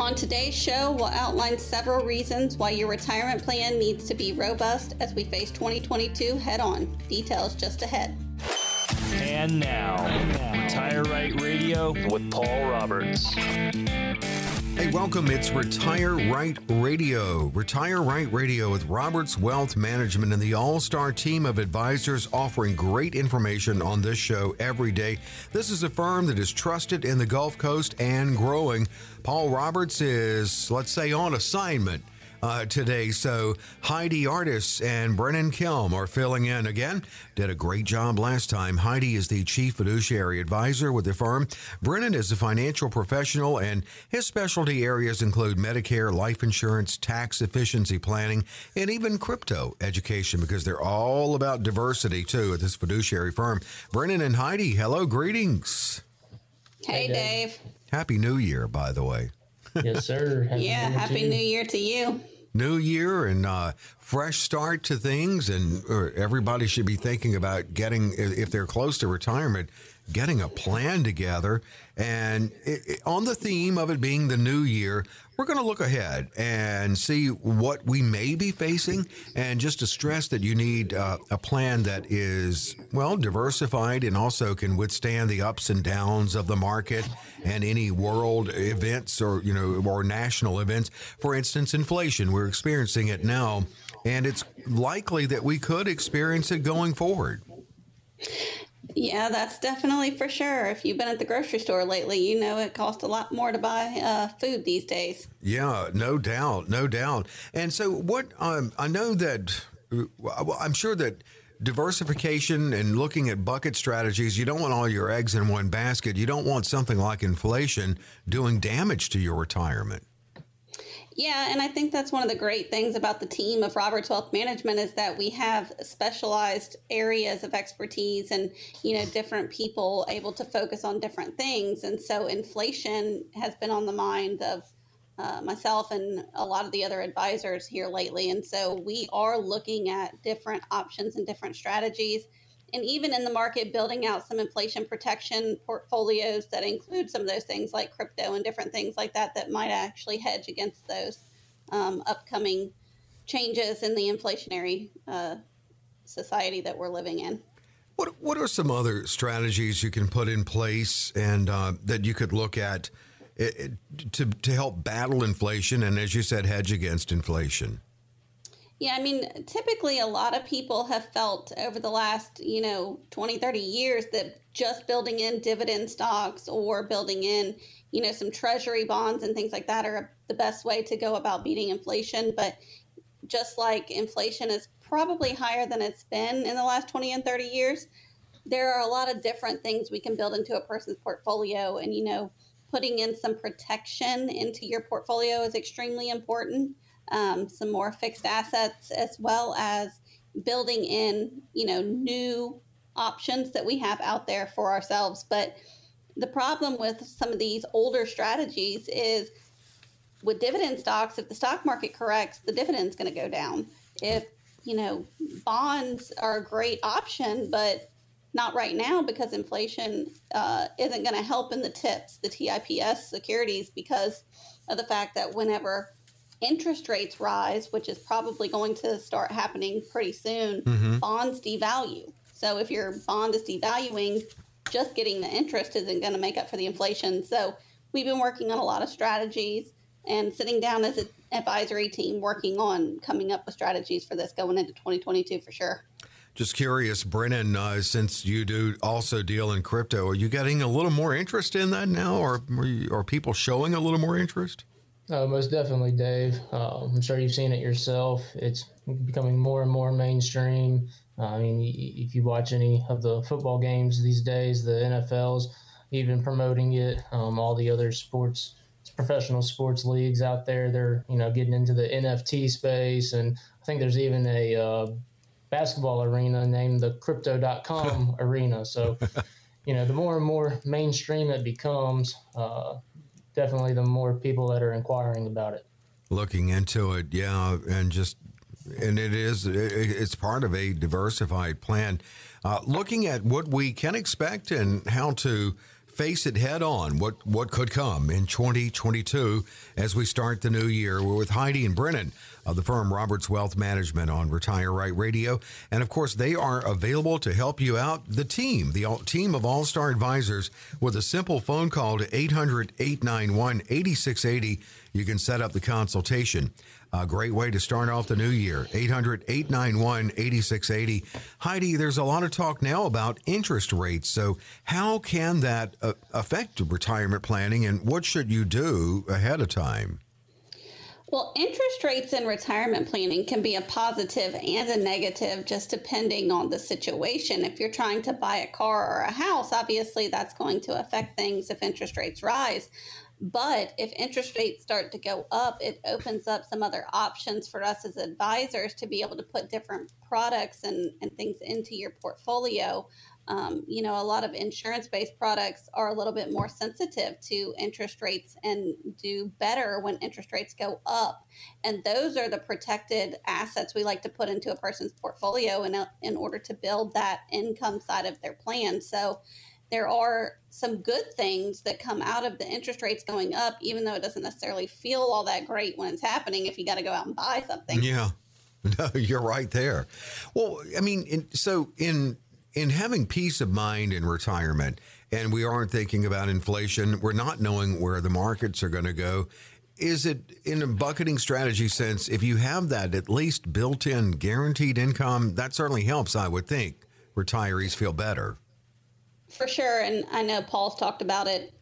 On today's show, we'll outline several reasons why your retirement plan needs to be robust as we face 2022 head on. Details just ahead. And now, Retire Right Radio with Paul Roberts. Hey, welcome. It's Retire Right Radio. Retire Right Radio with Roberts Wealth Management and the all star team of advisors offering great information on this show every day. This is a firm that is trusted in the Gulf Coast and growing. Paul Roberts is, let's say, on assignment uh, today. So Heidi Artis and Brennan Kelm are filling in again. Did a great job last time. Heidi is the chief fiduciary advisor with the firm. Brennan is a financial professional, and his specialty areas include Medicare, life insurance, tax efficiency planning, and even crypto education because they're all about diversity too at this fiduciary firm. Brennan and Heidi, hello, greetings. Hey, Dave. Happy New Year, by the way. Yes, sir. Happy yeah, New Happy New Year to you new year and uh, fresh start to things, and everybody should be thinking about getting, if they're close to retirement, getting a plan together. And it, it, on the theme of it being the new year, we're going to look ahead and see what we may be facing, and just to stress that you need uh, a plan that is well diversified and also can withstand the ups and downs of the market and any world events or you know or national events. For instance, inflation. We're experiencing it now, and it's likely that we could experience it going forward. Yeah, that's definitely for sure. If you've been at the grocery store lately, you know it costs a lot more to buy uh, food these days. Yeah, no doubt, no doubt. And so, what um, I know that well, I'm sure that diversification and looking at bucket strategies, you don't want all your eggs in one basket. You don't want something like inflation doing damage to your retirement. Yeah, and I think that's one of the great things about the team of Roberts Wealth Management is that we have specialized areas of expertise and, you know, different people able to focus on different things. And so inflation has been on the mind of uh, myself and a lot of the other advisors here lately. And so we are looking at different options and different strategies and even in the market, building out some inflation protection portfolios that include some of those things like crypto and different things like that that might actually hedge against those um, upcoming changes in the inflationary uh, society that we're living in. What What are some other strategies you can put in place and uh, that you could look at it, eh, it, eh, to to help battle inflation and, as you said, hedge against inflation? Yeah, I mean, typically a lot of people have felt over the last, you know, 20, 30 years that just building in dividend stocks or building in, you know, some treasury bonds and things like that are the best way to go about beating inflation. But just like inflation is probably higher than it's been in the last 20 and 30 years, there are a lot of different things we can build into a person's portfolio. And, you know, putting in some protection into your portfolio is extremely important um, some more fixed assets, as well as building in, you know, new options that we have out there for ourselves. But the problem with some of these older strategies is with dividend stocks, if the stock market corrects, the dividend's going to go down. If, you know, bonds are a great option, but not right now because inflation uh, isn't going to help in the tips, the TIPS securities, because of the fact that whenever interest rates rise, which is probably going to start happening pretty soon, mm-hmm. bonds devalue. So if your bond is devaluing, just getting the interest isn't going to make up for the inflation. So we've been working on a lot of strategies and sitting down as an advisory team working on coming up with strategies for this going into 2022 for sure. Just curious, Brennan, uh, since you do also deal in crypto, are you getting a little more interest in that now, or are people showing a little more interest? Oh, most definitely, Dave. Uh, I'm sure you've seen it yourself. It's becoming more and more mainstream. Uh, I mean, if you watch any of the football games these days, the NFL's even promoting it. Um, all the other sports, professional sports leagues out there, they're you know getting into the NFT space, and I think there's even a uh, basketball arena named the Crypto.com arena. So, you know, the more and more mainstream it becomes, uh, definitely the more people that are inquiring about it. Looking into it, yeah, and just and it is it's part of a diversified plan. Uh, looking at what we can expect and how to face it head on what, what could come in 2022 as we start the new year. We're with Heidi and Brennan of the firm Roberts Wealth Management on Retire Right Radio. And of course, they are available to help you out. The team, the team of All Star Advisors, with a simple phone call to 800 891 8680, you can set up the consultation. A great way to start off the new year. 800 891 8680. Heidi, there's a lot of talk now about interest rates. So, how can that uh, affect retirement planning and what should you do ahead of time? Well, interest rates in retirement planning can be a positive and a negative just depending on the situation. If you're trying to buy a car or a house, obviously that's going to affect things if interest rates rise. But if interest rates start to go up, it opens up some other options for us as advisors to be able to put different products and, and things into your portfolio. Um, you know, a lot of insurance based products are a little bit more sensitive to interest rates and do better when interest rates go up. And those are the protected assets we like to put into a person's portfolio in, in order to build that income side of their plan. So, there are some good things that come out of the interest rates going up, even though it doesn't necessarily feel all that great when it's happening if you got to go out and buy something. Yeah. No, you're right there. Well, I mean, in, so in in having peace of mind in retirement, and we aren't thinking about inflation, we're not knowing where the markets are going to go. Is it in a bucketing strategy sense? If you have that at least built-in guaranteed income, that certainly helps. I would think retirees feel better. For sure. And I know Paul's talked about it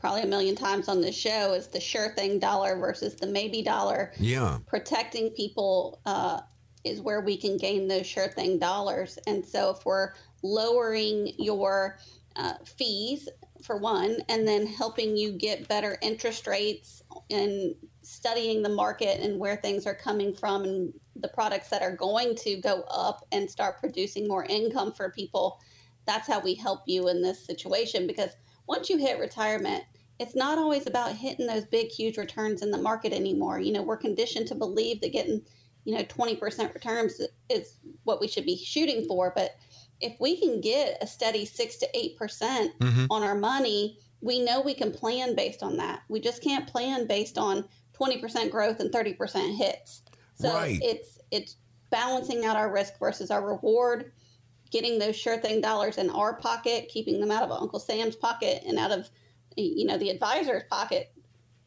probably a million times on this show is the sure thing dollar versus the maybe dollar. Yeah. Protecting people uh, is where we can gain those sure thing dollars. And so if we're lowering your uh, fees for one, and then helping you get better interest rates and studying the market and where things are coming from and the products that are going to go up and start producing more income for people that's how we help you in this situation because once you hit retirement, it's not always about hitting those big, huge returns in the market anymore. You know, we're conditioned to believe that getting, you know, 20% returns is what we should be shooting for. But if we can get a steady six to 8% mm-hmm. on our money, we know we can plan based on that. We just can't plan based on 20% growth and 30% hits. So right. it's, it's balancing out our risk versus our reward getting those sure thing dollars in our pocket, keeping them out of Uncle Sam's pocket and out of you know the advisor's pocket,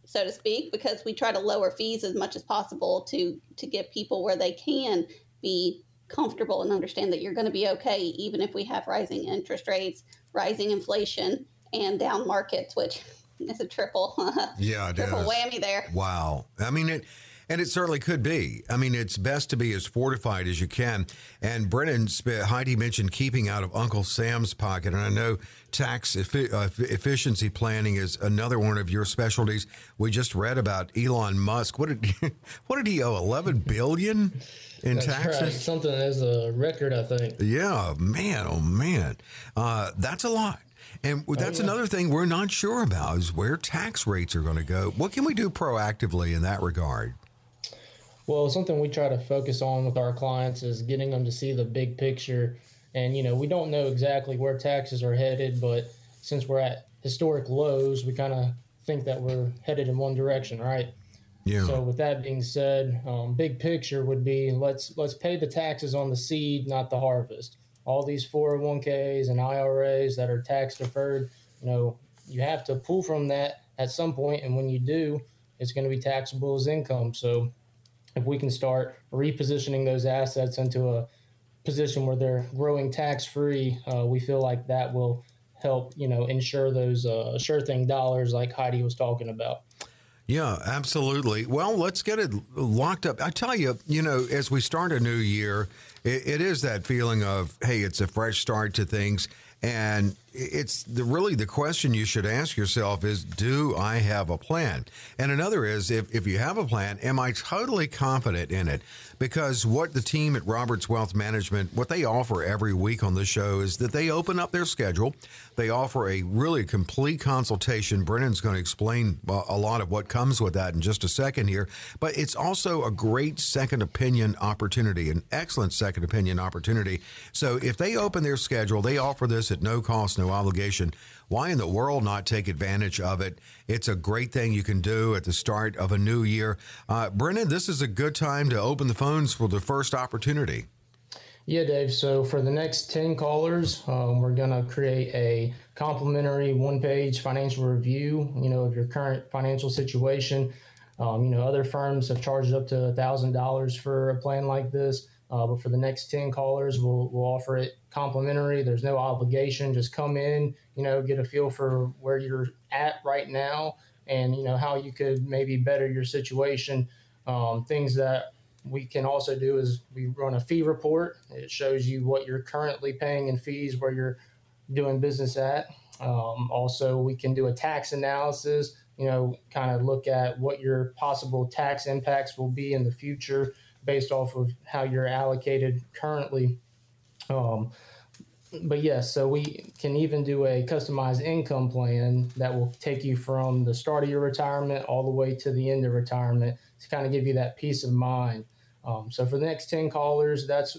so to speak, because we try to lower fees as much as possible to to get people where they can be comfortable and understand that you're going to be okay even if we have rising interest rates, rising inflation, and down markets, which is a triple yeah triple is. whammy there. Wow, I mean it and it certainly could be. I mean, it's best to be as fortified as you can. And Brennan, Heidi mentioned keeping out of Uncle Sam's pocket. And I know tax efi- uh, efficiency planning is another one of your specialties. We just read about Elon Musk. What did, what did he owe? 11 billion in That's taxes? Right. Something as a record, I think. Yeah, man, oh man. Uh, that's a lot. And that's oh, yeah. another thing we're not sure about is where tax rates are going to go. What can we do proactively in that regard? Well, something we try to focus on with our clients is getting them to see the big picture. And, you know, we don't know exactly where taxes are headed, but since we're at historic lows, we kind of think that we're headed in one direction, right? Yeah. So with that being said, um, big picture would be let's let's pay the taxes on the seed, not the harvest. All these 401ks and IRAs that are tax deferred, you know, you have to pull from that at some point, and when you do, it's going to be taxable as income. So if we can start repositioning those assets into a position where they're growing tax free, uh, we feel like that will help, you know, ensure those uh, sure thing dollars like Heidi was talking about. Yeah, absolutely. Well, let's get it locked up. I tell you, you know, as we start a new year, it, it is that feeling of, hey, it's a fresh start to things. And it's the, really the question you should ask yourself is do I have a plan? And another is if, if you have a plan, am I totally confident in it? Because what the team at Roberts Wealth Management, what they offer every week on the show is that they open up their schedule. They offer a really complete consultation. Brennan's going to explain uh, a lot of what comes with that in just a second here. But it's also a great second opinion opportunity, an excellent second opinion opportunity. So if they open their schedule, they offer this at no cost, no no obligation. Why in the world not take advantage of it? It's a great thing you can do at the start of a new year. Uh, Brennan, this is a good time to open the phones for the first opportunity. Yeah, Dave. So for the next 10 callers, um, we're going to create a complimentary one page financial review, you know, of your current financial situation. Um, you know, other firms have charged up to $1,000 for a plan like this. Uh, but for the next 10 callers, we'll, we'll offer it complimentary. There's no obligation. Just come in, you know, get a feel for where you're at right now and, you know, how you could maybe better your situation. Um, things that we can also do is we run a fee report. It shows you what you're currently paying in fees, where you're doing business at. Um, also, we can do a tax analysis, you know, kind of look at what your possible tax impacts will be in the future based off of how you're allocated currently. Um, but yes, so we can even do a customized income plan that will take you from the start of your retirement all the way to the end of retirement to kind of give you that peace of mind. Um, so for the next 10 callers, that's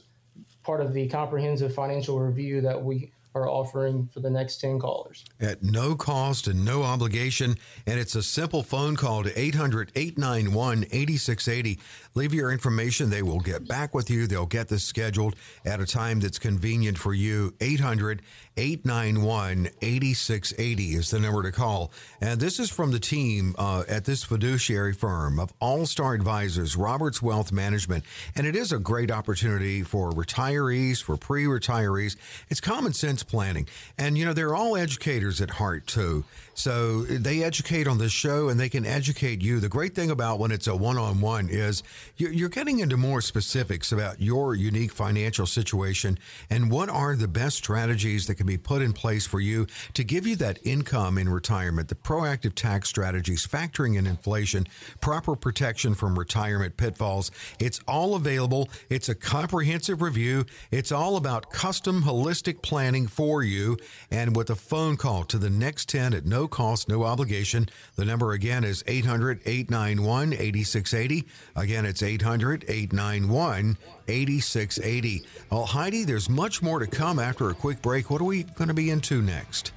part of the comprehensive financial review that we are offering for the next 10 callers. At no cost and no obligation. And it's a simple phone call to 800 891 8680. Leave your information. They will get back with you. They'll get this scheduled at a time that's convenient for you. 800 891 8680 is the number to call. And this is from the team uh, at this fiduciary firm of All Star Advisors, Roberts Wealth Management. And it is a great opportunity for retirees, for pre retirees. It's common sense planning. And, you know, they're all educators at heart, too. So they educate on this show and they can educate you. The great thing about when it's a one on one is you're getting into more specifics about your unique financial situation and what are the best strategies that can be put in place for you to give you that income in retirement, the proactive tax strategies, factoring in inflation, proper protection from retirement pitfalls. It's all available. It's a comprehensive review. It's all about custom holistic planning for you. And with a phone call to the next 10 at no cost, no obligation. The number again is 800 891 8680. Again, it's 800 891 8680. Well, Heidi, there's much more to come after a quick break. What are we going to be into next?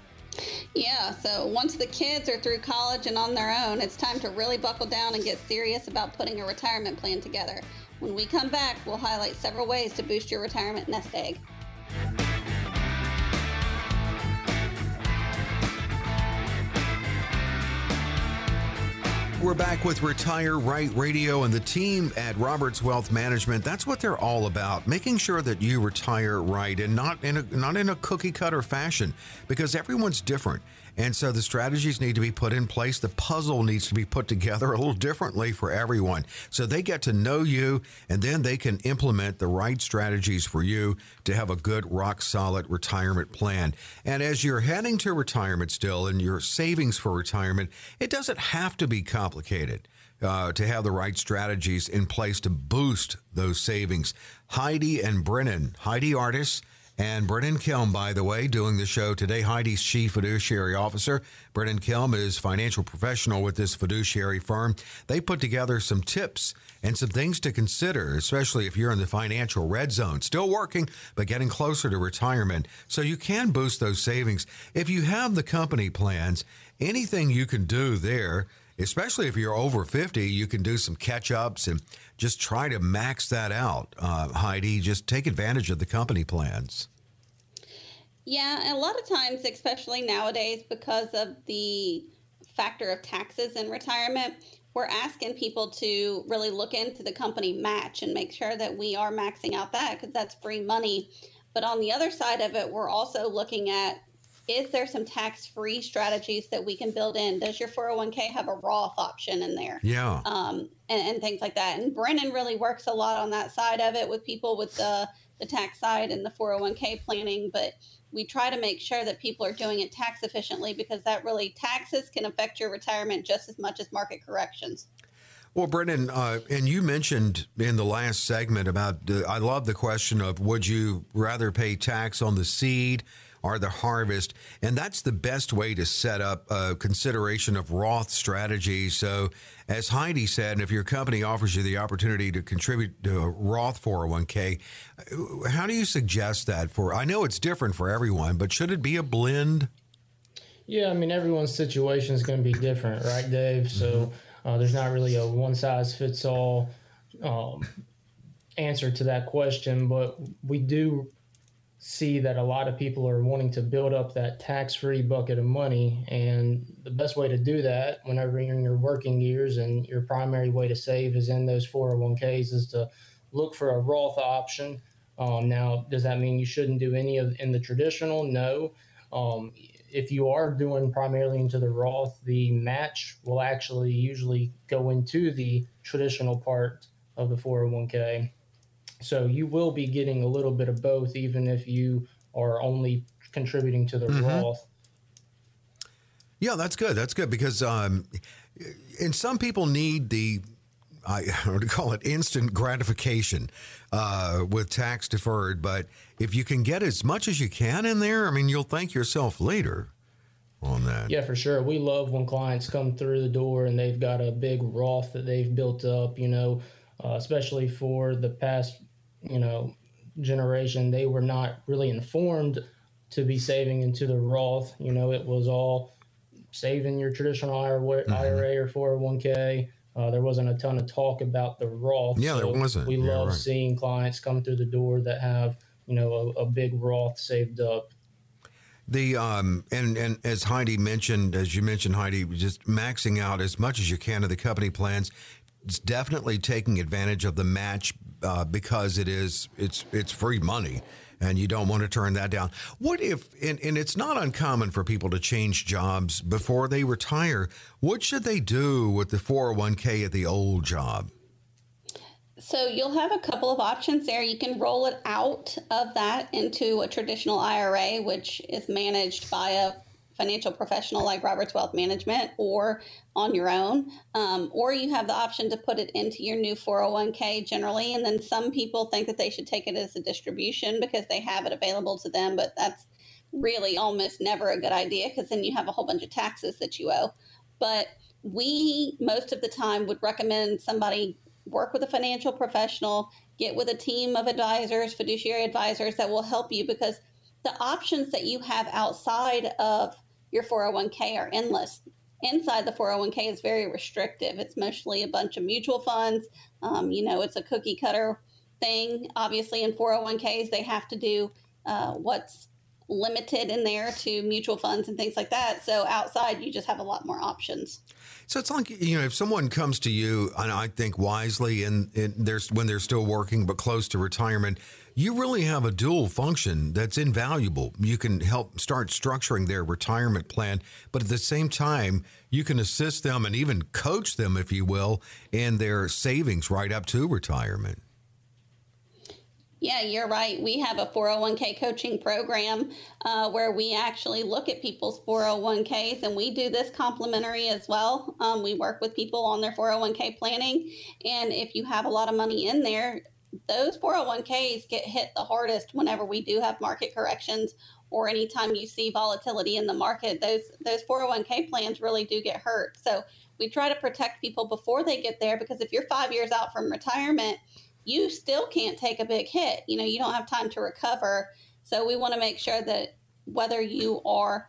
Yeah, so once the kids are through college and on their own, it's time to really buckle down and get serious about putting a retirement plan together. When we come back, we'll highlight several ways to boost your retirement nest egg. We're back with Retire Right Radio and the team at Roberts Wealth Management. That's what they're all about, making sure that you retire right and not in a not in a cookie cutter fashion because everyone's different. And so the strategies need to be put in place. The puzzle needs to be put together a little differently for everyone. So they get to know you and then they can implement the right strategies for you to have a good, rock solid retirement plan. And as you're heading to retirement still and your savings for retirement, it doesn't have to be complicated. Uh, to have the right strategies in place to boost those savings. Heidi and Brennan, Heidi Artis and Brennan Kelm, by the way, doing the show today. Heidi's chief fiduciary officer. Brennan Kelm is financial professional with this fiduciary firm. They put together some tips and some things to consider, especially if you're in the financial red zone, still working, but getting closer to retirement. So you can boost those savings. If you have the company plans, anything you can do there especially if you're over 50, you can do some catch ups and just try to max that out. Uh, Heidi, just take advantage of the company plans. Yeah, a lot of times, especially nowadays, because of the factor of taxes in retirement, we're asking people to really look into the company match and make sure that we are maxing out that because that's free money. But on the other side of it, we're also looking at is there some tax free strategies that we can build in? Does your 401k have a Roth option in there? Yeah. Um, and, and things like that. And Brennan really works a lot on that side of it with people with the, the tax side and the 401k planning. But we try to make sure that people are doing it tax efficiently because that really taxes can affect your retirement just as much as market corrections. Well, Brennan, uh, and you mentioned in the last segment about, uh, I love the question of would you rather pay tax on the seed are the harvest. And that's the best way to set up a consideration of Roth strategies. So, as Heidi said, if your company offers you the opportunity to contribute to a Roth 401k, how do you suggest that for? I know it's different for everyone, but should it be a blend? Yeah, I mean, everyone's situation is going to be different, right, Dave? So, mm-hmm. uh, there's not really a one size fits all um, answer to that question, but we do see that a lot of people are wanting to build up that tax free bucket of money. And the best way to do that whenever you're in your working years and your primary way to save is in those 401ks is to look for a Roth option. Um, now, does that mean you shouldn't do any of in the traditional? No. Um, if you are doing primarily into the Roth, the match will actually usually go into the traditional part of the 401k. So you will be getting a little bit of both, even if you are only contributing to the mm-hmm. Roth. Yeah, that's good. That's good because, um, and some people need the, I would call it instant gratification uh, with tax deferred. But if you can get as much as you can in there, I mean, you'll thank yourself later on that. Yeah, for sure. We love when clients come through the door and they've got a big Roth that they've built up, you know, uh, especially for the past you know generation they were not really informed to be saving into the Roth. You know, it was all saving your traditional IRA, mm-hmm. or 401k. Uh, there wasn't a ton of talk about the Roth. Yeah, so there wasn't. We yeah, love right. seeing clients come through the door that have you know a, a big Roth saved up. The um and and as Heidi mentioned, as you mentioned, Heidi, just maxing out as much as you can of the company plans. It's definitely taking advantage of the match uh, because it is it's it's free money and you don't want to turn that down. What if, and, and, it's not uncommon for people to change jobs before they retire. What should they do with the 401k at the old job? So you'll have a couple of options there. You can roll it out of that into a traditional IRA, which is managed by a financial professional like Roberts Wealth Management or on your own. Um, or you have the option to put it into your new 401k generally. And then some people think that they should take it as a distribution because they have it available to them, but that's really almost never a good idea because then you have a whole bunch of taxes that you owe. But we most of the time would recommend somebody work with a financial professional, get with a team of advisors, fiduciary advisors that will help you because the options that you have outside of your 401k are endless. Inside the 401k is very restrictive. It's mostly a bunch of mutual funds. Um, you know, it's a cookie cutter thing. Obviously, in 401ks, they have to do uh, what's limited in there to mutual funds and things like that. So outside, you just have a lot more options. So it's like you know, if someone comes to you, and I think wisely, and, and there's when they're still working but close to retirement, you really have a dual function that's invaluable. You can help start structuring their retirement plan, but at the same time, you can assist them and even coach them, if you will, in their savings right up to retirement. Yeah, you're right. We have a 401k coaching program uh, where we actually look at people's 401ks and we do this complimentary as well. Um, we work with people on their 401k planning. And if you have a lot of money in there, those 401ks get hit the hardest whenever we do have market corrections or anytime you see volatility in the market those those 401k plans really do get hurt so we try to protect people before they get there because if you're 5 years out from retirement you still can't take a big hit. You know you don't have time to recover. So we want to make sure that whether you are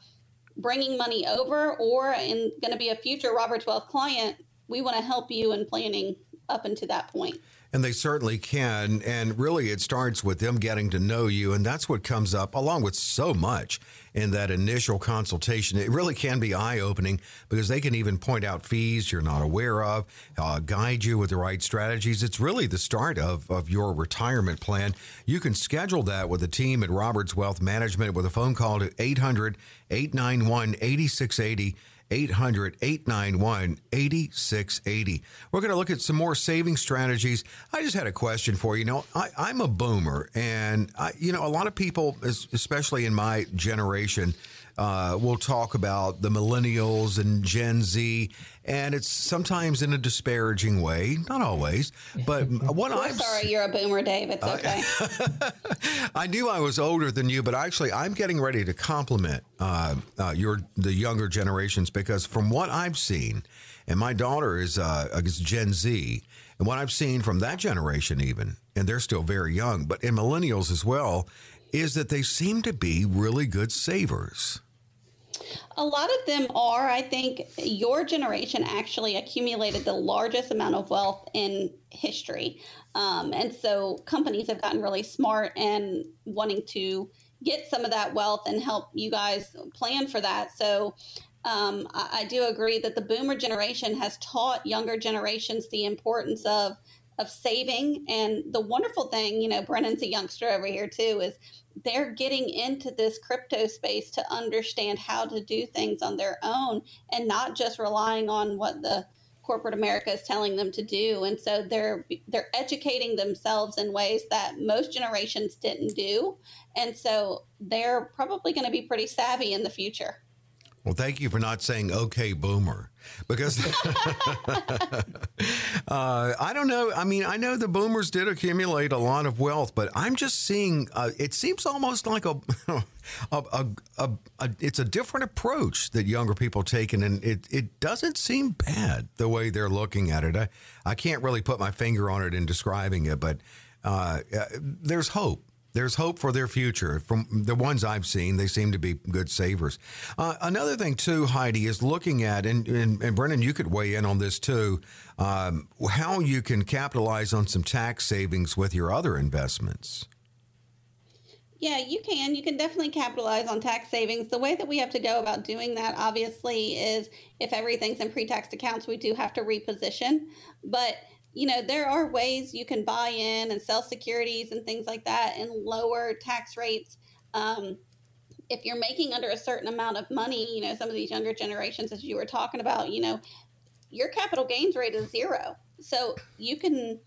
bringing money over or in going to be a future Roberts Wealth client we want to help you in planning up until that point and they certainly can. And really, it starts with them getting to know you. And that's what comes up along with so much in that initial consultation. It really can be eye opening because they can even point out fees you're not aware of, uh, guide you with the right strategies. It's really the start of, of your retirement plan. You can schedule that with a team at Roberts Wealth Management with a phone call to 800 891 8680. 800 891 8680. We're going to look at some more saving strategies. I just had a question for you. You know, I, am a boomer, and, I, you know, a lot of people, especially in my generation, uh, we'll talk about the millennials and Gen Z, and it's sometimes in a disparaging way, not always, but what I'm sorry you're a boomer, Dave. It's okay. I knew I was older than you, but actually, I'm getting ready to compliment uh, uh, your the younger generations because from what I've seen, and my daughter is uh, is Gen Z, and what I've seen from that generation, even, and they're still very young, but in millennials as well, is that they seem to be really good savers. A lot of them are. I think your generation actually accumulated the largest amount of wealth in history. Um, and so companies have gotten really smart and wanting to get some of that wealth and help you guys plan for that. So um, I, I do agree that the boomer generation has taught younger generations the importance of of saving. And the wonderful thing, you know, Brennan's a youngster over here too, is they're getting into this crypto space to understand how to do things on their own and not just relying on what the corporate America is telling them to do. And so they're they're educating themselves in ways that most generations didn't do. And so they're probably going to be pretty savvy in the future. Well, thank you for not saying "Okay, Boomer," because uh, I don't know. I mean, I know the Boomers did accumulate a lot of wealth, but I'm just seeing. Uh, it seems almost like a, a, a, a, it's a different approach that younger people taken, and it it doesn't seem bad the way they're looking at it. I I can't really put my finger on it in describing it, but uh, uh there's hope there's hope for their future. From the ones I've seen, they seem to be good savers. Uh, another thing, too, Heidi, is looking at, and, and, and Brennan, you could weigh in on this too, um, how you can capitalize on some tax savings with your other investments. Yeah, you can. You can definitely capitalize on tax savings. The way that we have to go about doing that, obviously, is if everything's in pre tax accounts, we do have to reposition. But you know, there are ways you can buy in and sell securities and things like that and lower tax rates. Um, if you're making under a certain amount of money, you know, some of these younger generations, as you were talking about, you know, your capital gains rate is zero. So you can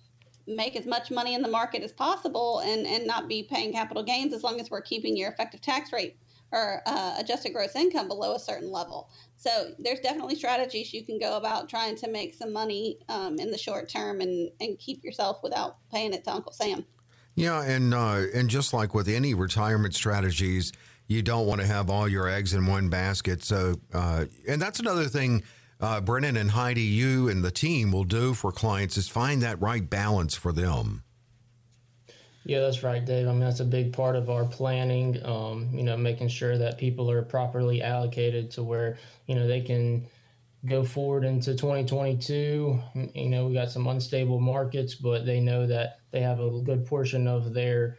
make as much money in the market as possible and, and not be paying capital gains as long as we're keeping your effective tax rate or uh, adjusted gross income below a certain level. So there's definitely strategies you can go about trying to make some money um, in the short term and, and keep yourself without paying it to Uncle Sam. Yeah, and uh, and just like with any retirement strategies, you don't want to have all your eggs in one basket. So, uh, and that's another thing. Uh, Brennan and Heidi, you and the team will do for clients is find that right balance for them. Yeah, that's right, Dave. I mean, that's a big part of our planning. Um, you know, making sure that people are properly allocated to where you know they can go forward into 2022. You know, we got some unstable markets, but they know that they have a good portion of their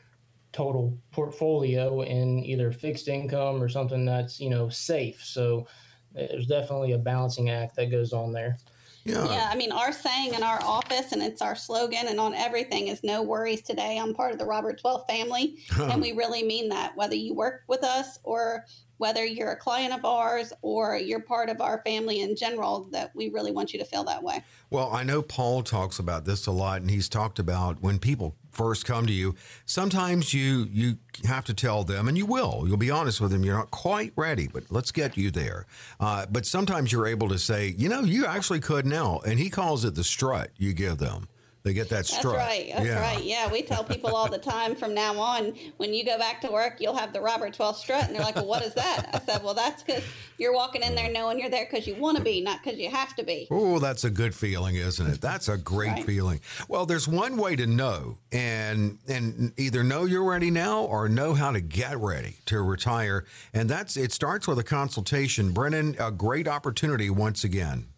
total portfolio in either fixed income or something that's you know safe. So there's definitely a balancing act that goes on there. Yeah. yeah. I mean, our saying in our office and it's our slogan and on everything is no worries today. I'm part of the Roberts Wealth family. and we really mean that, whether you work with us or whether you're a client of ours or you're part of our family in general, that we really want you to feel that way. Well, I know Paul talks about this a lot, and he's talked about when people first come to you, sometimes you you have to tell them, and you will. You'll be honest with them. You're not quite ready, but let's get you there. Uh, but sometimes you're able to say, you know, you actually could now, and he calls it the strut you give them. They get that strut. That's right. That's yeah. right. Yeah, we tell people all the time from now on, when you go back to work, you'll have the Roberts Wealth strut. And they're like, well, what is that? I said, well, that's because you're walking in there knowing you're there because you want to be, not because you have to be. Oh, that's a good feeling, isn't it? That's a great right. feeling. Well, there's one way to know and and either know you're ready now or know how to get ready to retire. And that's it starts with a consultation. Brennan, a great opportunity once again.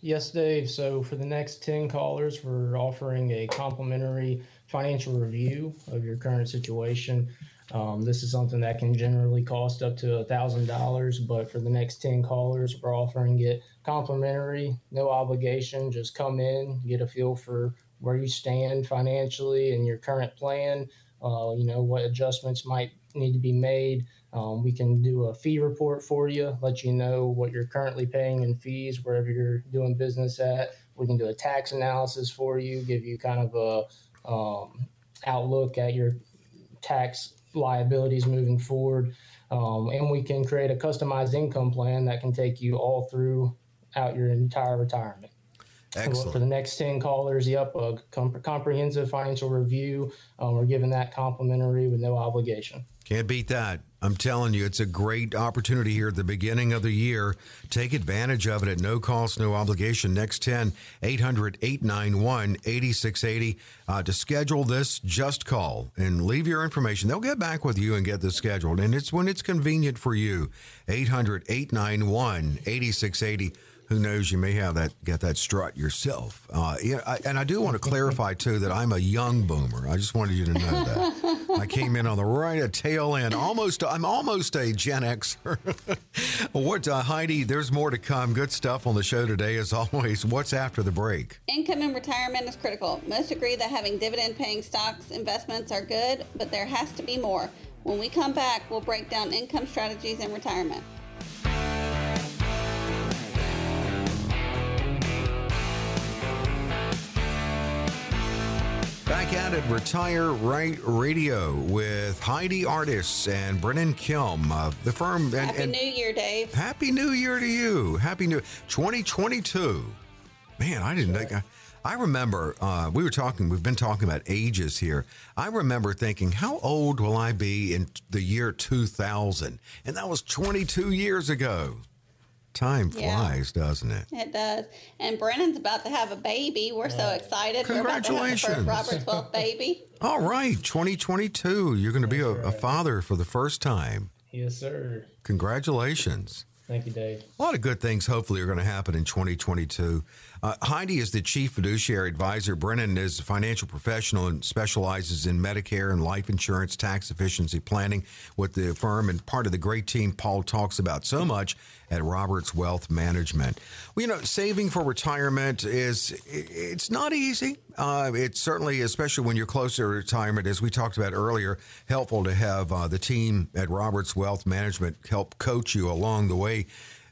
Yes, Dave. So for the next 10 callers, we're offering a complimentary financial review of your current situation. Um, this is something that can generally cost up to $1,000, but for the next 10 callers, we're offering it complimentary, no obligation. Just come in, get a feel for where you stand financially and your current plan, uh, you know, what adjustments might need to be made. Um, we can do a fee report for you, let you know what you're currently paying in fees wherever you're doing business at. We can do a tax analysis for you, give you kind of a um, outlook at your tax liabilities moving forward. Um, and we can create a customized income plan that can take you all throughout your entire retirement. Excellent. For the next 10 callers, yep, a comp- comprehensive financial review. Um, we're giving that complimentary with no obligation. Can't beat that. I'm telling you, it's a great opportunity here at the beginning of the year. Take advantage of it at no cost, no obligation. Next 10, 800 891 8680. Uh, to schedule this, just call and leave your information. They'll get back with you and get this scheduled. And it's when it's convenient for you. 800 891 8680 who knows? You may have that get that strut yourself. Uh, yeah, I, and i do want to clarify too that i'm a young boomer. I just wanted you to know that. I came in on the right at tail end almost i'm almost a gen xer. What uh, heidi there's more to come. Good stuff on the show today as always. What's after the break? Income in retirement is critical. Most agree that having dividend paying stocks investments are good but there has to be more. When we come back we'll break down income strategies in retirement Back at it, Retire Right Radio with Heidi Artis and Brennan Kelm of the firm. And, happy and New Year, Dave. Happy New Year to you. Happy New 2022. Man, I didn't think I, I remember uh, we were talking. We've been talking about ages here. I remember thinking, how old will I be in the year 2000? And that was 22 years ago. Time flies, yeah. doesn't it? It does. And Brennan's about to have a baby. We're so excited. Congratulations. Roberts Wealth baby. All right, 2022. You're going to be a, right. a, father for the first time. Yes, sir. Congratulations. Thank you, Dave. A lot of good things hopefully are going to happen in 2022. Uh, Heidi is the chief fiduciary advisor. Brennan is a financial professional and specializes in Medicare and life insurance tax efficiency planning with the firm and part of the great team Paul talks about so much at Roberts Wealth Management. Well, you know, saving for retirement is it's not easy. Uh, it's certainly, especially when you're closer to retirement, as we talked about earlier, helpful to have uh, the team at Roberts Wealth Management help coach you along the way.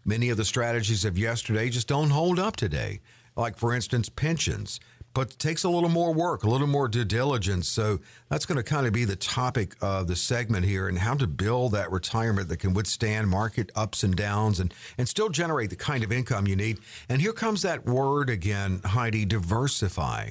Many of the strategies of yesterday just don't hold up today like for instance pensions but takes a little more work, a little more due diligence. So that's going to kind of be the topic of the segment here and how to build that retirement that can withstand market ups and downs and, and still generate the kind of income you need. And here comes that word again, Heidi diversify.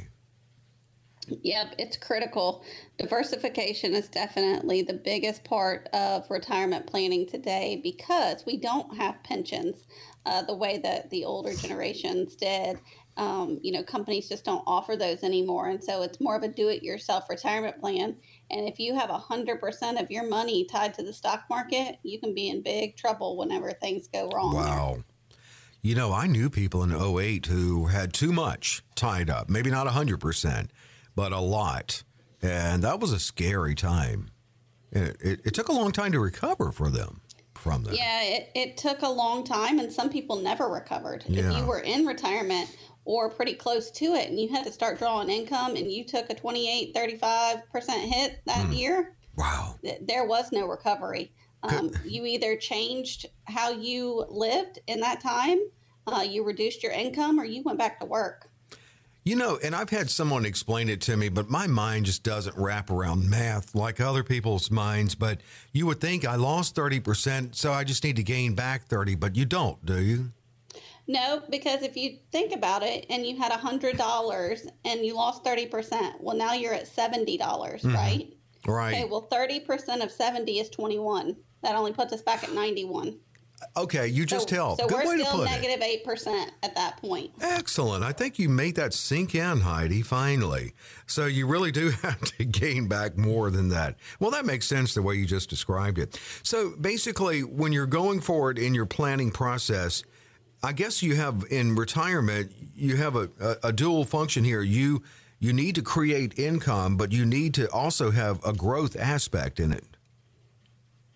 Yep, it's critical. Diversification is definitely the biggest part of retirement planning today because we don't have pensions uh, the way that the older generations did. Um, you know, companies just don't offer those anymore. And so it's more of a do it yourself retirement plan. And if you have 100% of your money tied to the stock market, you can be in big trouble whenever things go wrong. Wow. You know, I knew people in 08 who had too much tied up, maybe not 100%, but a lot. And that was a scary time. It, it, it took a long time to recover for them from that. Yeah, it, it took a long time, and some people never recovered. Yeah. If you were in retirement or pretty close to it and you had to start drawing income and you took a 28, 35% hit that mm. year, wow, th- there was no recovery. Um, you either changed how you lived in that time, uh, you reduced your income, or you went back to work. You know, and I've had someone explain it to me, but my mind just doesn't wrap around math like other people's minds. But you would think I lost 30%, so I just need to gain back 30, but you don't, do you? No, because if you think about it and you had $100 and you lost 30%, well, now you're at $70, mm-hmm. right? Right. Okay, well, 30% of 70 is 21. That only puts us back at 91. Okay, you just so, tell. So Good we're still negative eight percent at that point. Excellent. I think you made that sink in, Heidi. Finally, so you really do have to gain back more than that. Well, that makes sense the way you just described it. So basically, when you're going forward in your planning process, I guess you have in retirement you have a, a, a dual function here. You you need to create income, but you need to also have a growth aspect in it.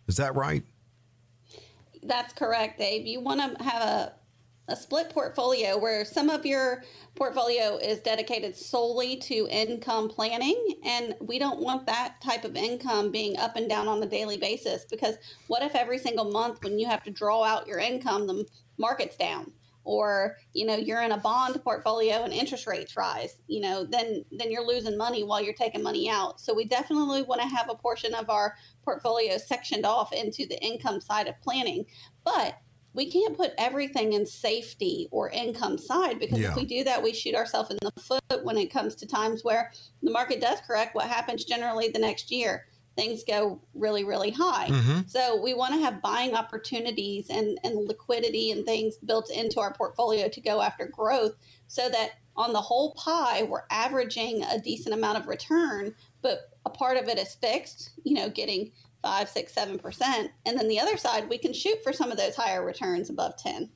Is that right? That's correct, Dave. You want to have a, a split portfolio where some of your portfolio is dedicated solely to income planning. And we don't want that type of income being up and down on the daily basis because what if every single month when you have to draw out your income, the market's down? Or you know you're in a bond portfolio and interest rates rise you know then then you're losing money while you're taking money out. So we definitely want to have a portion of our portfolio sectioned off into the income side of planning. But we can't put everything in safety or income side because yeah. if we do that we shoot ourselves in the foot when it comes to times where the market does correct what happens generally the next year things go really, really high. Mm-hmm. So we want to have buying opportunities and, and liquidity and things built into our portfolio to go after growth so that on the whole pie, we're averaging a decent amount of return, but a part of it is fixed, you know, getting five, six, seven percent. And then the other side, we can shoot for some of those higher returns above 10.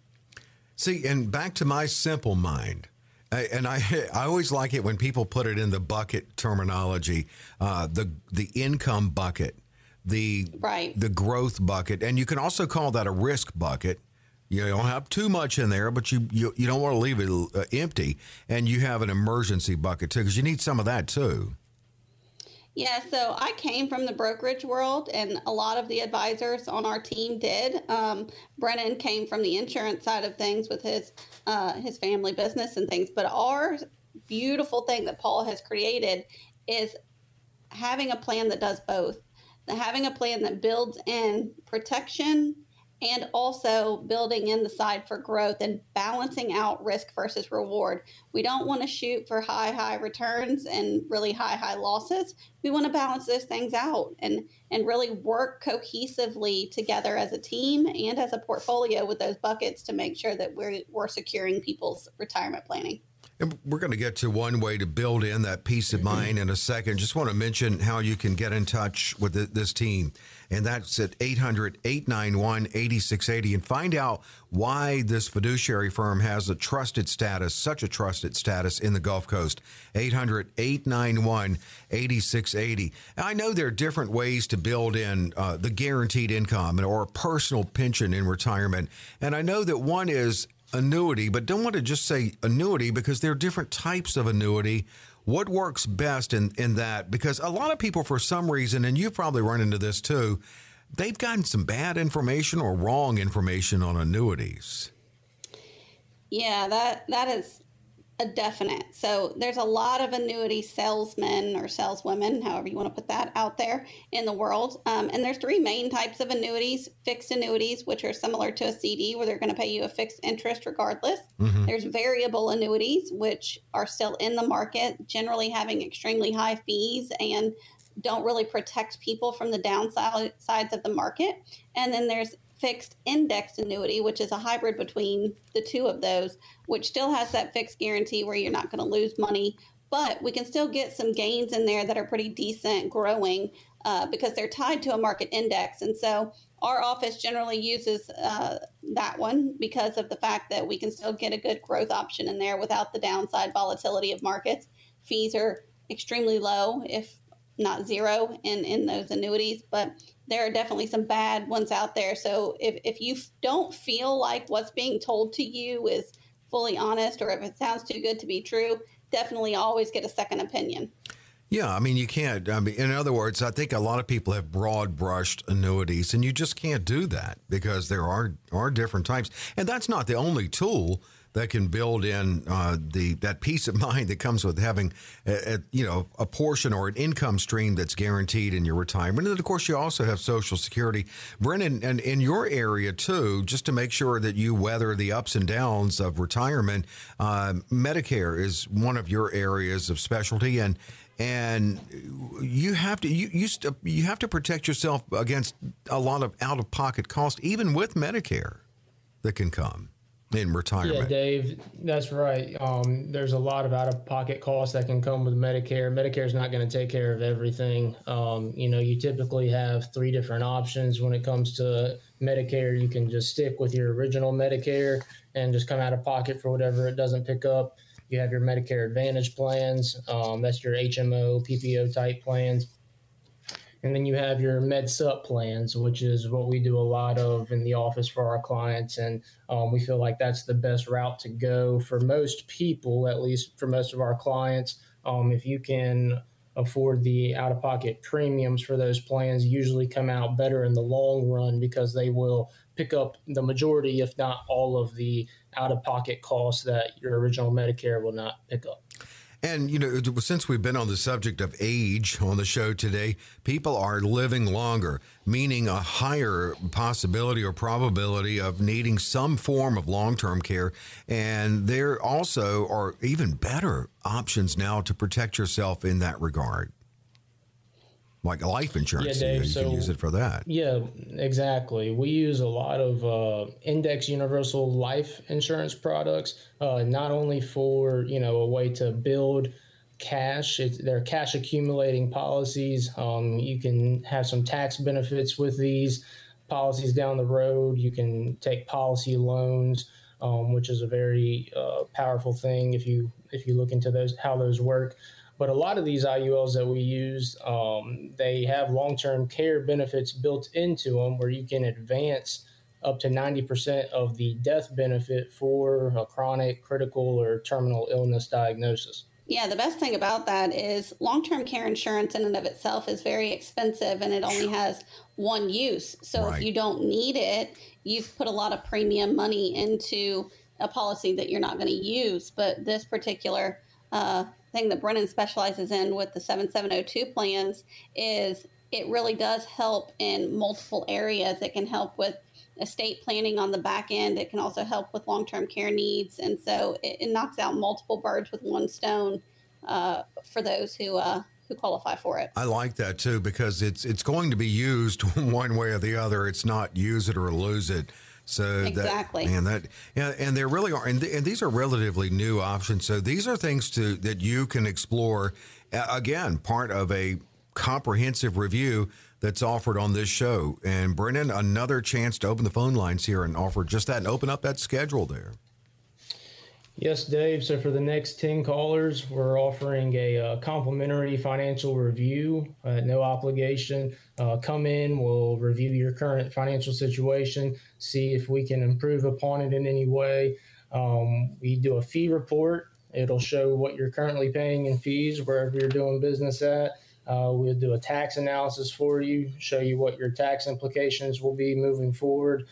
See, and back to my simple mind, and I I always like it when people put it in the bucket terminology, uh, the the income bucket, the right. the growth bucket, and you can also call that a risk bucket. You don't have too much in there, but you you, you don't want to leave it uh, empty, and you have an emergency bucket too, because you need some of that too. Yeah, so I came from the brokerage world, and a lot of the advisors on our team did. Um, Brennan came from the insurance side of things with his uh, his family business and things. But our beautiful thing that Paul has created is having a plan that does both. Having a plan that builds in protection and also building in the side for growth and balancing out risk versus reward. We don't want to shoot for high, high returns and really high, high losses. We want to balance those things out and, and really work cohesively together as a team and as a portfolio with those buckets to make sure that we're, we're securing people's retirement planning. And we're going to get to one way to build in that peace of mind in a second. Just want to mention how you can get in touch with this team. And that's at 800 891 8680 and find out why this fiduciary firm has a trusted status, such a trusted status in the Gulf Coast. 800 891 8680. I know there are different ways to build in uh, the guaranteed income or personal pension in retirement. And I know that one is annuity, but don't want to just say annuity because there are different types of annuity. What works best in, in that? Because a lot of people, for some reason, and you've probably run into this too, they've gotten some bad information or wrong information on annuities. Yeah, that that is a definite. So there's a lot of annuity salesmen or saleswomen, however you want to put that out there in the world. Um, and there's three main types of annuities: fixed annuities, which are similar to a CD, where they're going to pay you a fixed interest regardless. Mm-hmm. There's variable annuities, which are still in the market, generally having extremely high fees and don't really protect people from the downsides of the market. And then there's fixed indexed annuity, which is a hybrid between the two of those, which still has that fixed guarantee where you're not going to lose money, but we can still get some gains in there that are pretty decent growing uh, because they're tied to a market index. And so our office generally uses uh, that one because of the fact that we can still get a good growth option in there without the downside volatility of markets. Fees are extremely low, if not zero, in, in those annuities, but there are definitely some bad ones out there. So if, if you don't feel like what's being told to you is fully honest or if it sounds too good to be true, definitely always get a second opinion. Yeah, I mean, you can't. I mean, in other words, I think a lot of people have broad brushed annuities, and you just can't do that because there are are different types, and that's not the only tool that can build in uh, the that peace of mind that comes with having a, a, you know a portion or an income stream that's guaranteed in your retirement. And of course, you also have Social Security, Brennan, and in your area too, just to make sure that you weather the ups and downs of retirement. Uh, Medicare is one of your areas of specialty, and and you have to you you, st- you have to protect yourself against a lot of out of pocket cost, even with Medicare that can come in retirement. Yeah, Dave, that's right. Um, there's a lot of out of pocket costs that can come with Medicare. Medicare is not going to take care of everything. Um, you know, you typically have three different options when it comes to Medicare. You can just stick with your original Medicare and just come out of pocket for whatever it doesn't pick up. You have your Medicare Advantage plans. Um, that's your HMO, PPO type plans and then you have your med sup plans, which is what we do a lot of in the office for our clients. And um, we feel like that's the best route to go for most people, at least for most of our clients. Um, if you can afford the out of pocket premiums for those plans, usually come out better in the long run because they will pick up the majority, if not all, of the out of pocket costs that your original Medicare will not pick up. And, you know, since we've been on the subject of age on the show today, people are living longer, meaning a higher possibility or probability of needing some form of long term care. And there also are even better options now to protect yourself in that regard like life insurance. Yeah, Dave, you, so, can use it for that. Yeah, exactly. We use a lot of uh, index universal life insurance products, uh, not only for you know a way to build cash. It's, they're cash accumulating policies. Um, you can have some tax benefits with these policies down the road. You can take policy loans. Um, which is a very uh, powerful thing if you if you look into those how those work. But a lot of these IULs that we use, um, they have long term care benefits built into them where you can advance up to 90% of the death benefit for a chronic, critical, or terminal illness diagnosis. Yeah, the best thing about that is long term care insurance in and of itself is very expensive and it only has one use. So right. if you don't need it, you've put a lot of premium money into a policy that you're not going to use. But this particular uh, thing that Brennan specializes in with the 7702 plans is it really does help in multiple areas. It can help with estate planning on the back end. It can also help with long term care needs. And so it, it, knocks out multiple birds with one stone uh, for those who. Uh, who qualify for it. I like that too because it's it's going to be used one way or the other. It's not use it or lose it. So exactly, that, man, that yeah, and there really are, and, th- and these are relatively new options. So these are things to that you can explore. Uh, again, part of a comprehensive review that's offered on this show. And Brennan, another chance to open the phone lines here and offer just that and open up that schedule there. Yes, Dave. So for the next 10 callers, we're offering a uh, complimentary financial review at no obligation. Uh, come in, we'll review your current financial situation, see if we can improve upon it in any way. Um, we do a fee report. It'll show what you're currently paying in fees wherever you're doing business at. Uh, we'll do a tax analysis for you, show you what your tax implications will be moving forward.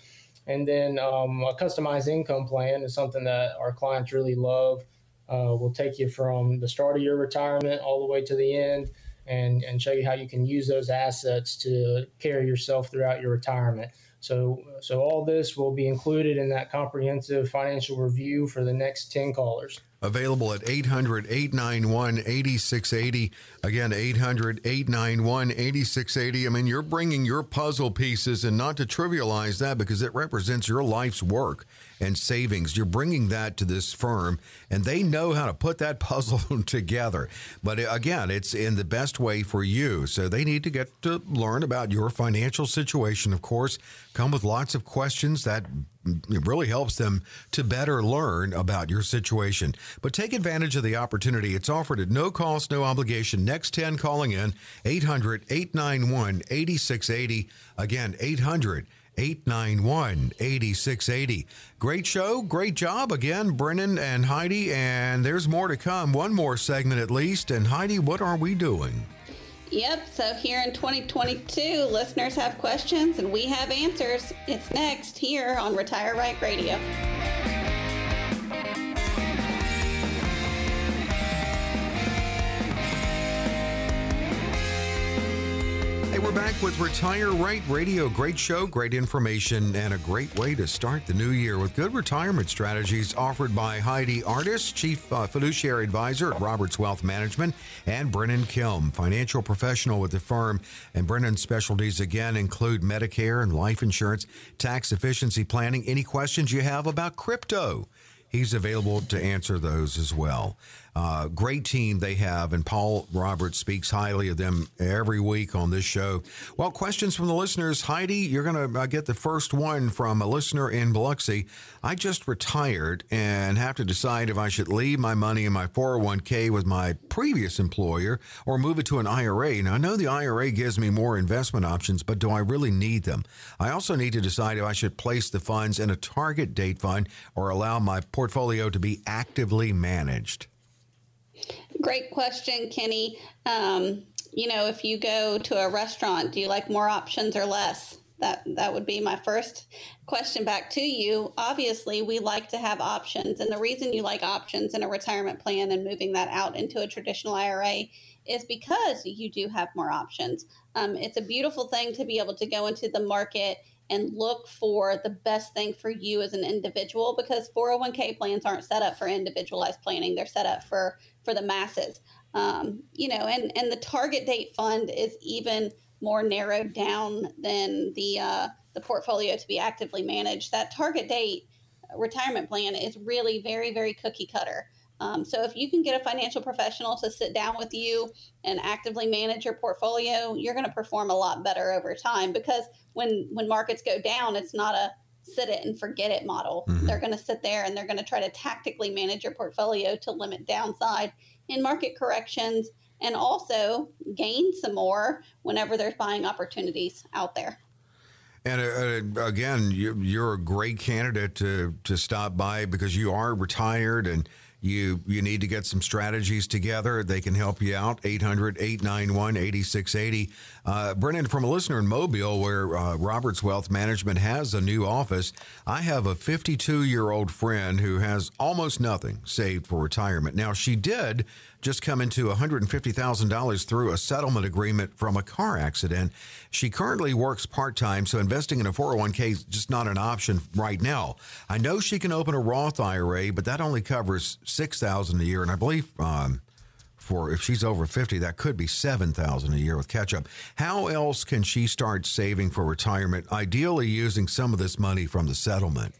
And then um, a customized income plan is something that our clients really love. Uh, we'll take you from the start of your retirement all the way to the end and, and show you how you can use those assets to carry yourself throughout your retirement. So, so all this will be included in that comprehensive financial review for the next 10 callers. Available at 800 891 8680. Again, 800 891 8680. I mean, you're bringing your puzzle pieces, and not to trivialize that because it represents your life's work and savings. You're bringing that to this firm, and they know how to put that puzzle together. But uh, again, it's in the best way for you. So they need to get to learn about your financial situation, of course, come with lots of questions that really helps them to better learn about your situation. But take advantage of the opportunity. It's offered at no cost, no obligation. Next 10 calling in 800 891 8680. Again, 800 891 8680. Great show. Great job again, Brennan and Heidi. And there's more to come. One more segment at least. And Heidi, what are we doing? Yep, so here in 2022, listeners have questions and we have answers. It's next here on Retire Right Radio. Back with Retire Right Radio. Great show, great information, and a great way to start the new year with good retirement strategies offered by Heidi Artis, Chief uh, Fiduciary Advisor at Roberts Wealth Management, and Brennan Kelm, financial professional with the firm. And Brennan's specialties again include Medicare and life insurance, tax efficiency planning. Any questions you have about crypto? He's available to answer those as well. Uh, great team they have, and Paul Roberts speaks highly of them every week on this show. Well, questions from the listeners. Heidi, you're going to uh, get the first one from a listener in Biloxi. I just retired and have to decide if I should leave my money in my 401k with my previous employer or move it to an IRA. Now, I know the IRA gives me more investment options, but do I really need them? I also need to decide if I should place the funds in a target date fund or allow my portfolio to be actively managed. Great question, Kenny. Um, you know, if you go to a restaurant, do you like more options or less? that that would be my first question back to you. Obviously, we like to have options, and the reason you like options in a retirement plan and moving that out into a traditional IRA is because you do have more options. Um, it's a beautiful thing to be able to go into the market and look for the best thing for you as an individual because 401k plans aren't set up for individualized planning they're set up for for the masses. Um, you know and and the target date fund is even more narrowed down than the uh, the portfolio to be actively managed. That target date retirement plan is really very very cookie cutter. Um, so if you can get a financial professional to sit down with you and actively manage your portfolio, you're going to perform a lot better over time because when when markets go down, it's not a sit it and forget it model. Mm-hmm. They're going to sit there and they're going to try to tactically manage your portfolio to limit downside in market corrections and also gain some more whenever there's buying opportunities out there. And uh, again, you, are a great candidate to to stop by because you are retired and you you need to get some strategies together. They can help you out. 800 891 8680. Uh, Brennan, from a listener in Mobile, where uh, Roberts Wealth Management has a new office, I have a 52 year old friend who has almost nothing saved for retirement. Now, she did just come into $150,000 through a settlement agreement from a car accident. She currently works part time, so investing in a 401k is just not an option right now. I know she can open a Roth IRA, but that only covers $6,000 a year, and I believe um, for if she's over 50 that could be 7000 a year with catch up how else can she start saving for retirement ideally using some of this money from the settlement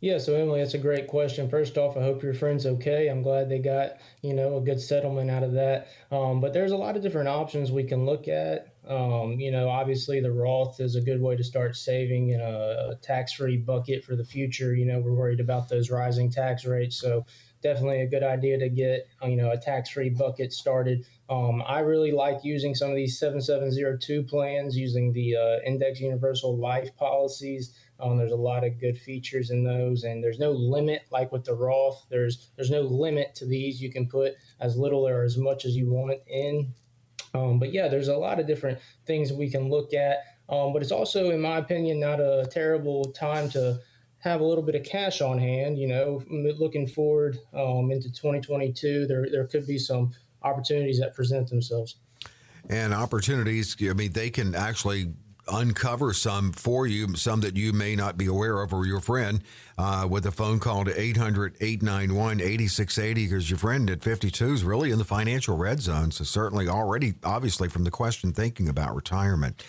yeah, so Emily, that's a great question. First off, I hope your friend's okay. I'm glad they got you know a good settlement out of that. Um, but there's a lot of different options we can look at. Um, you know, obviously the Roth is a good way to start saving in a, tax-free bucket for the future. You know, we're worried about those rising tax rates, so definitely a good idea to get you know a tax-free bucket started. Um, I really like using some of these 7702 plans, using the uh, Index Universal Life policies. Um, there's a lot of good features in those, and there's no limit like with the Roth. There's there's no limit to these. You can put as little or as much as you want in. Um, but yeah, there's a lot of different things we can look at. Um, but it's also, in my opinion, not a terrible time to have a little bit of cash on hand. You know, looking forward um, into 2022, there there could be some opportunities that present themselves. And opportunities, I mean, they can actually uncover some for you, some that you may not be aware of, or your friend, uh, with a phone call to 800 891 8680, because your friend at 52 is really in the financial red zone. So, certainly already, obviously, from the question, thinking about retirement.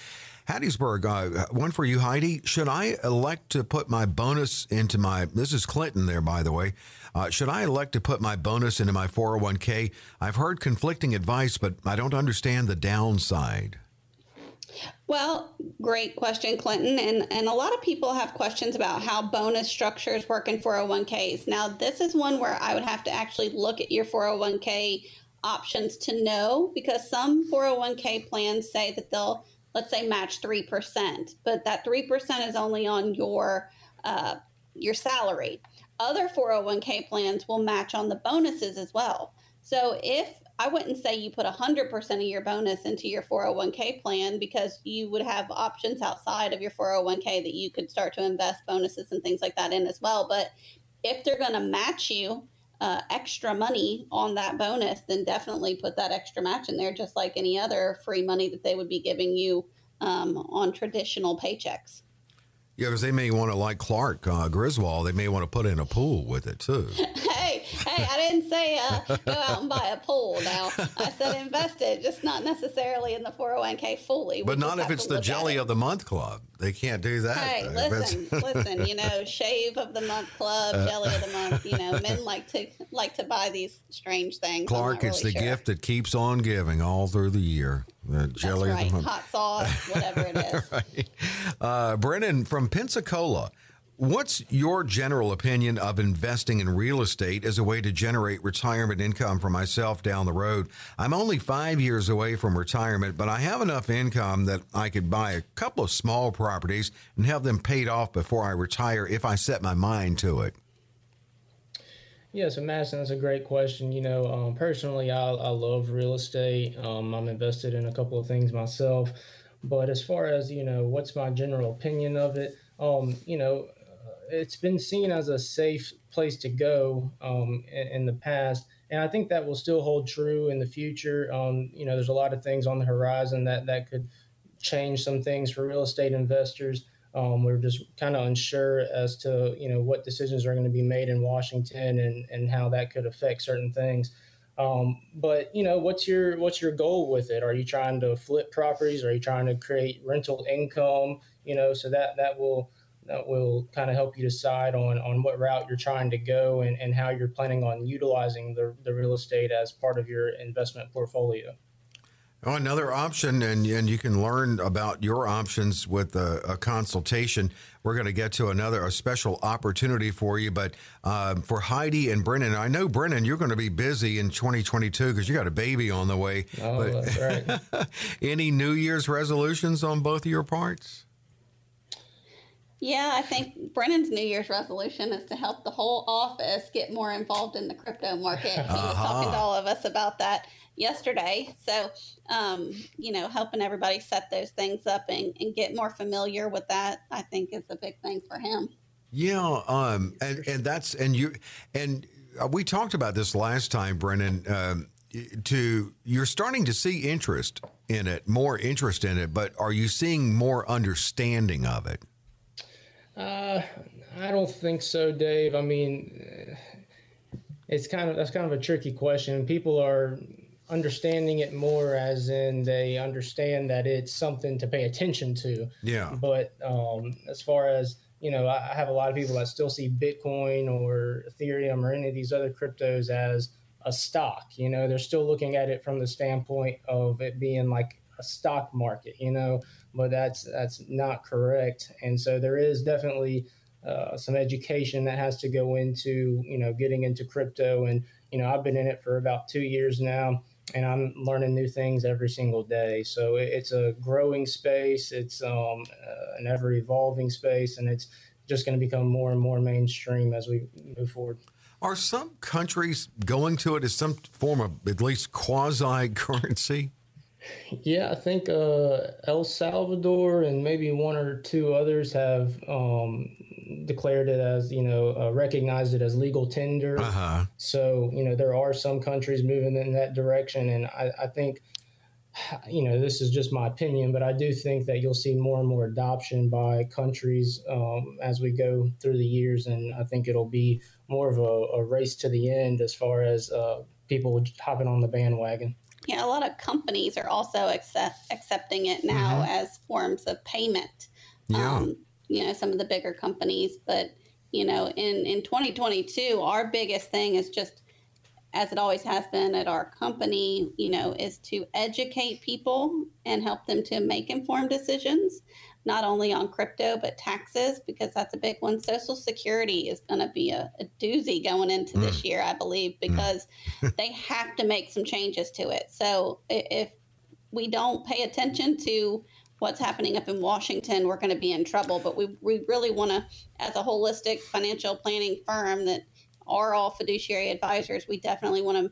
Hattiesburg, uh, one for you, Heidi. Should I elect to put my bonus into my, this is Clinton there, by the way. Uh, should I elect to put my bonus into my 401k? I've heard conflicting advice, but I don't understand the downside. Well, great question, Clinton. And, and a lot of people have questions about how bonus structures work in 401ks. Now, this is one where I would have to actually look at your 401k options to know because some 401k plans say that they'll, let's say, match 3%, but that 3% is only on your, uh, your salary. Other 401k plans will match on the bonuses as well. So if I wouldn't say you put 100% of your bonus into your 401k plan because you would have options outside of your 401k that you could start to invest bonuses and things like that in as well. But if they're going to match you uh, extra money on that bonus, then definitely put that extra match in there, just like any other free money that they would be giving you um, on traditional paychecks. Yeah, because they may want to, like Clark uh, Griswold, they may want to put in a pool with it too. hey, hey, I didn't say uh, go out and buy a pool. Now I said invest it, just not necessarily in the 401k fully. But not if it's the Jelly of the Month Club. They can't do that. Hey, listen, listen. You know, shave of the month club, uh, jelly of the month. You know, men like to like to buy these strange things. Clark, really it's the sure. gift that keeps on giving all through the year. The jelly right. the. Hot sauce, whatever it is. right. Uh, Brennan from Pensacola. What's your general opinion of investing in real estate as a way to generate retirement income for myself down the road? I'm only five years away from retirement, but I have enough income that I could buy a couple of small properties and have them paid off before I retire if I set my mind to it. Yeah, so Madison, that's a great question. You know, um, personally, I, I love real estate. Um, I'm invested in a couple of things myself. But as far as you know, what's my general opinion of it? Um, you know, uh, it's been seen as a safe place to go um, in, in, the past, and I think that will still hold true in the future. Um, you know, there's a lot of things on the horizon that that could change some things for real estate investors. Um, we're just kind of unsure as to you know what decisions are going to be made in Washington and and how that could affect certain things. Um, but you know, what's your what's your goal with it? Are you trying to flip properties? Are you trying to create rental income? You know, so that that will that will kind of help you decide on on what route you're trying to go and, and how you're planning on utilizing the, the real estate as part of your investment portfolio. Oh, another option, and, and you can learn about your options with a, a consultation. We're going to get to another a special opportunity for you, but uh, for Heidi and Brennan, I know Brennan, you're going to be busy in 2022 because you got a baby on the way. Oh, but, that's right. any New Year's resolutions on both of your parts? Yeah, I think Brennan's New Year's resolution is to help the whole office get more involved in the crypto market. He uh-huh. was talking to all of us about that yesterday. So, um, you know, helping everybody set those things up and, and get more familiar with that, I think is a big thing for him. Yeah. Um, and, and that's, and you, and we talked about this last time, Brennan, um, to, you're starting to see interest in it, more interest in it, but are you seeing more understanding of it? Uh, I don't think so, Dave. I mean, it's kind of that's kind of a tricky question. People are understanding it more as in they understand that it's something to pay attention to. Yeah. But um, as far as you know, I have a lot of people that still see Bitcoin or Ethereum or any of these other cryptos as a stock. You know, they're still looking at it from the standpoint of it being like a stock market. You know, but that's that's not correct. And so there is definitely uh, some education that has to go into you know getting into crypto. And you know, I've been in it for about two years now and I'm learning new things every single day. So it's a growing space. It's um, uh, an ever evolving space, and it's just going to become more and more mainstream as we move forward. Are some countries going to it as some form of at least quasi currency? Yeah, I think uh, El Salvador and maybe one or two others have um, declared it as you know uh, recognized it as legal tender. Uh-huh. So you know there are some countries moving in that direction, and I, I think you know this is just my opinion, but I do think that you'll see more and more adoption by countries um, as we go through the years, and I think it'll be more of a, a race to the end as far as uh, people hopping on the bandwagon. Yeah, a lot of companies are also accept, accepting it now mm-hmm. as forms of payment. Yeah. Um, you know, some of the bigger companies, but you know, in in 2022, our biggest thing is just as it always has been at our company, you know, is to educate people and help them to make informed decisions not only on crypto but taxes because that's a big one. Social Security is going to be a, a, doozy going into mm. this year, I believe, mm. because mm. they have to make some changes to it. So if we don't pay attention to what's happening up in Washington, we're going to be in trouble. But we, we really want to, as a holistic financial planning firm that are all fiduciary advisors, we definitely want to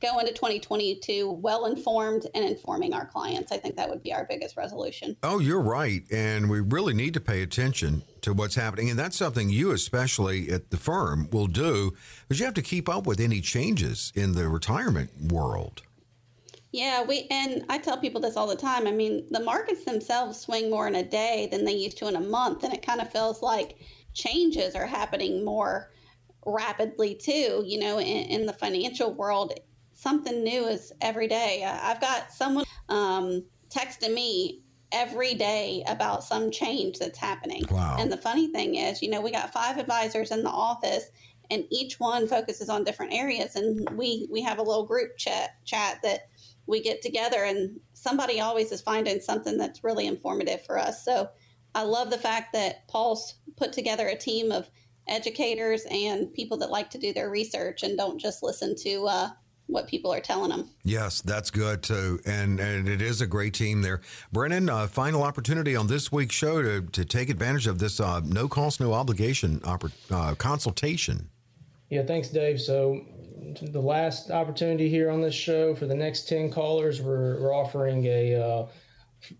go into 2022 well informed and informing our clients. I think that would be our biggest resolution. Oh, you're right. And we really need to pay attention to what's happening. And that's something you, especially at the firm, will do because you have to keep up with any changes in the retirement world. Yeah, we and I tell people this all the time. I mean, the markets themselves swing more in a day than they used to in a month, and it kind of feels like changes are happening more rapidly too. You know, in, in the financial world, something new is every day. I've got someone um, texting me every day about some change that's happening. Wow. And the funny thing is, you know, we got five advisors in the office and each one focuses on different areas and we we have a little group chat chat that we get together and somebody always is finding something that's really informative for us. So I love the fact that Paul's put together a team of educators and people that like to do their research and don't just listen to uh, what people are telling them. Yes, that's good too, and and it is a great team there. Brennan, uh, final opportunity on this week's show to, to take advantage of this uh, no cost, no obligation oppor- uh, consultation. Yeah, thanks, Dave. So the last opportunity here on this show for the next ten callers, we're, we're offering a uh,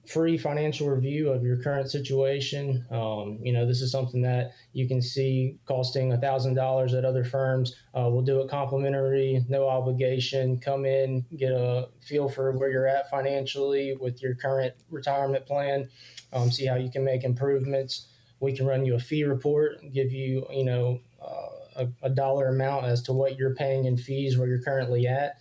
free financial review of your current situation. Um, you know, this is something that you can see costing a thousand dollars at other firms. Uh, we'll do it complimentary, no obligation. Come in, get a feel for where you're at financially with your current retirement plan. Um, see how you can make improvements. We can run you a fee report, give you, you know, a, a dollar amount as to what you're paying in fees where you're currently at.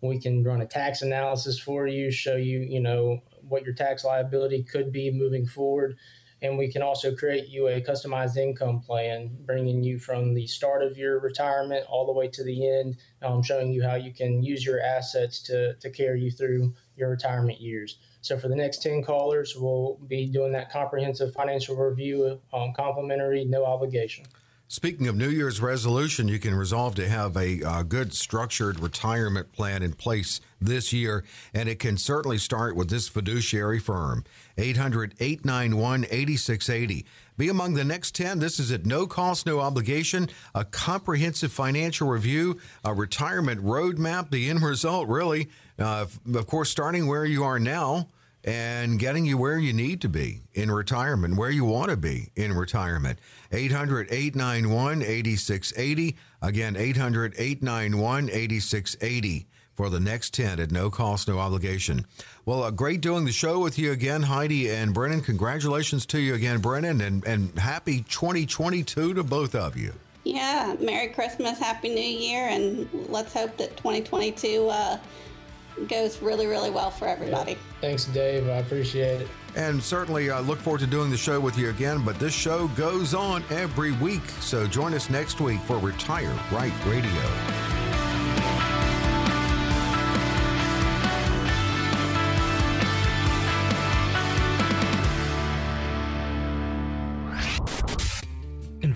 We can run a tax analysis for you, show you, you know, what your tax liability could be moving forward. And we can also create you a customized income plan, bringing you from the start of your retirement all the way to the end, um, showing you how you can use your assets to, to carry you through your retirement years. So, for the next 10 callers, we'll be doing that comprehensive financial review, um, complimentary, no obligation. Speaking of New Year's resolution, you can resolve to have a uh, good structured retirement plan in place this year, and it can certainly start with this fiduciary firm. 800 891 8680. Be among the next 10. This is at no cost, no obligation, a comprehensive financial review, a retirement roadmap, the end result, really. Uh, of course, starting where you are now and getting you where you need to be in retirement, where you want to be in retirement. 800 891 8680. Again, 800 891 8680 for the next 10 at no cost, no obligation. Well, uh, great doing the show with you again, Heidi and Brennan. Congratulations to you again, Brennan, and, and happy 2022 to both of you. Yeah, Merry Christmas, Happy New Year, and let's hope that 2022 uh, goes really, really well for everybody. Yeah. Thanks, Dave. I appreciate it. And certainly, I look forward to doing the show with you again. But this show goes on every week. So join us next week for Retire Right Radio.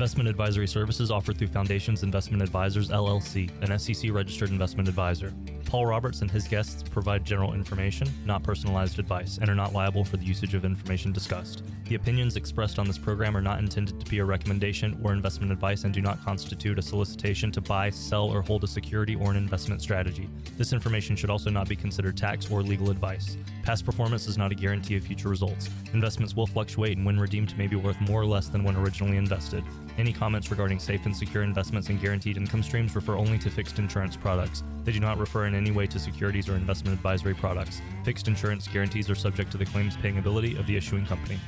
Investment advisory services offered through Foundations Investment Advisors LLC, an SEC registered investment advisor. Paul Roberts and his guests provide general information, not personalized advice, and are not liable for the usage of information discussed. The opinions expressed on this program are not intended to be a recommendation or investment advice and do not constitute a solicitation to buy, sell, or hold a security or an investment strategy. This information should also not be considered tax or legal advice. Past performance is not a guarantee of future results. Investments will fluctuate and when redeemed may be worth more or less than when originally invested. Any comments regarding safe and secure investments and guaranteed income streams refer only to fixed insurance products. They do not refer in any way to securities or investment advisory products. Fixed insurance guarantees are subject to the claims paying ability of the issuing company.